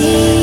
me.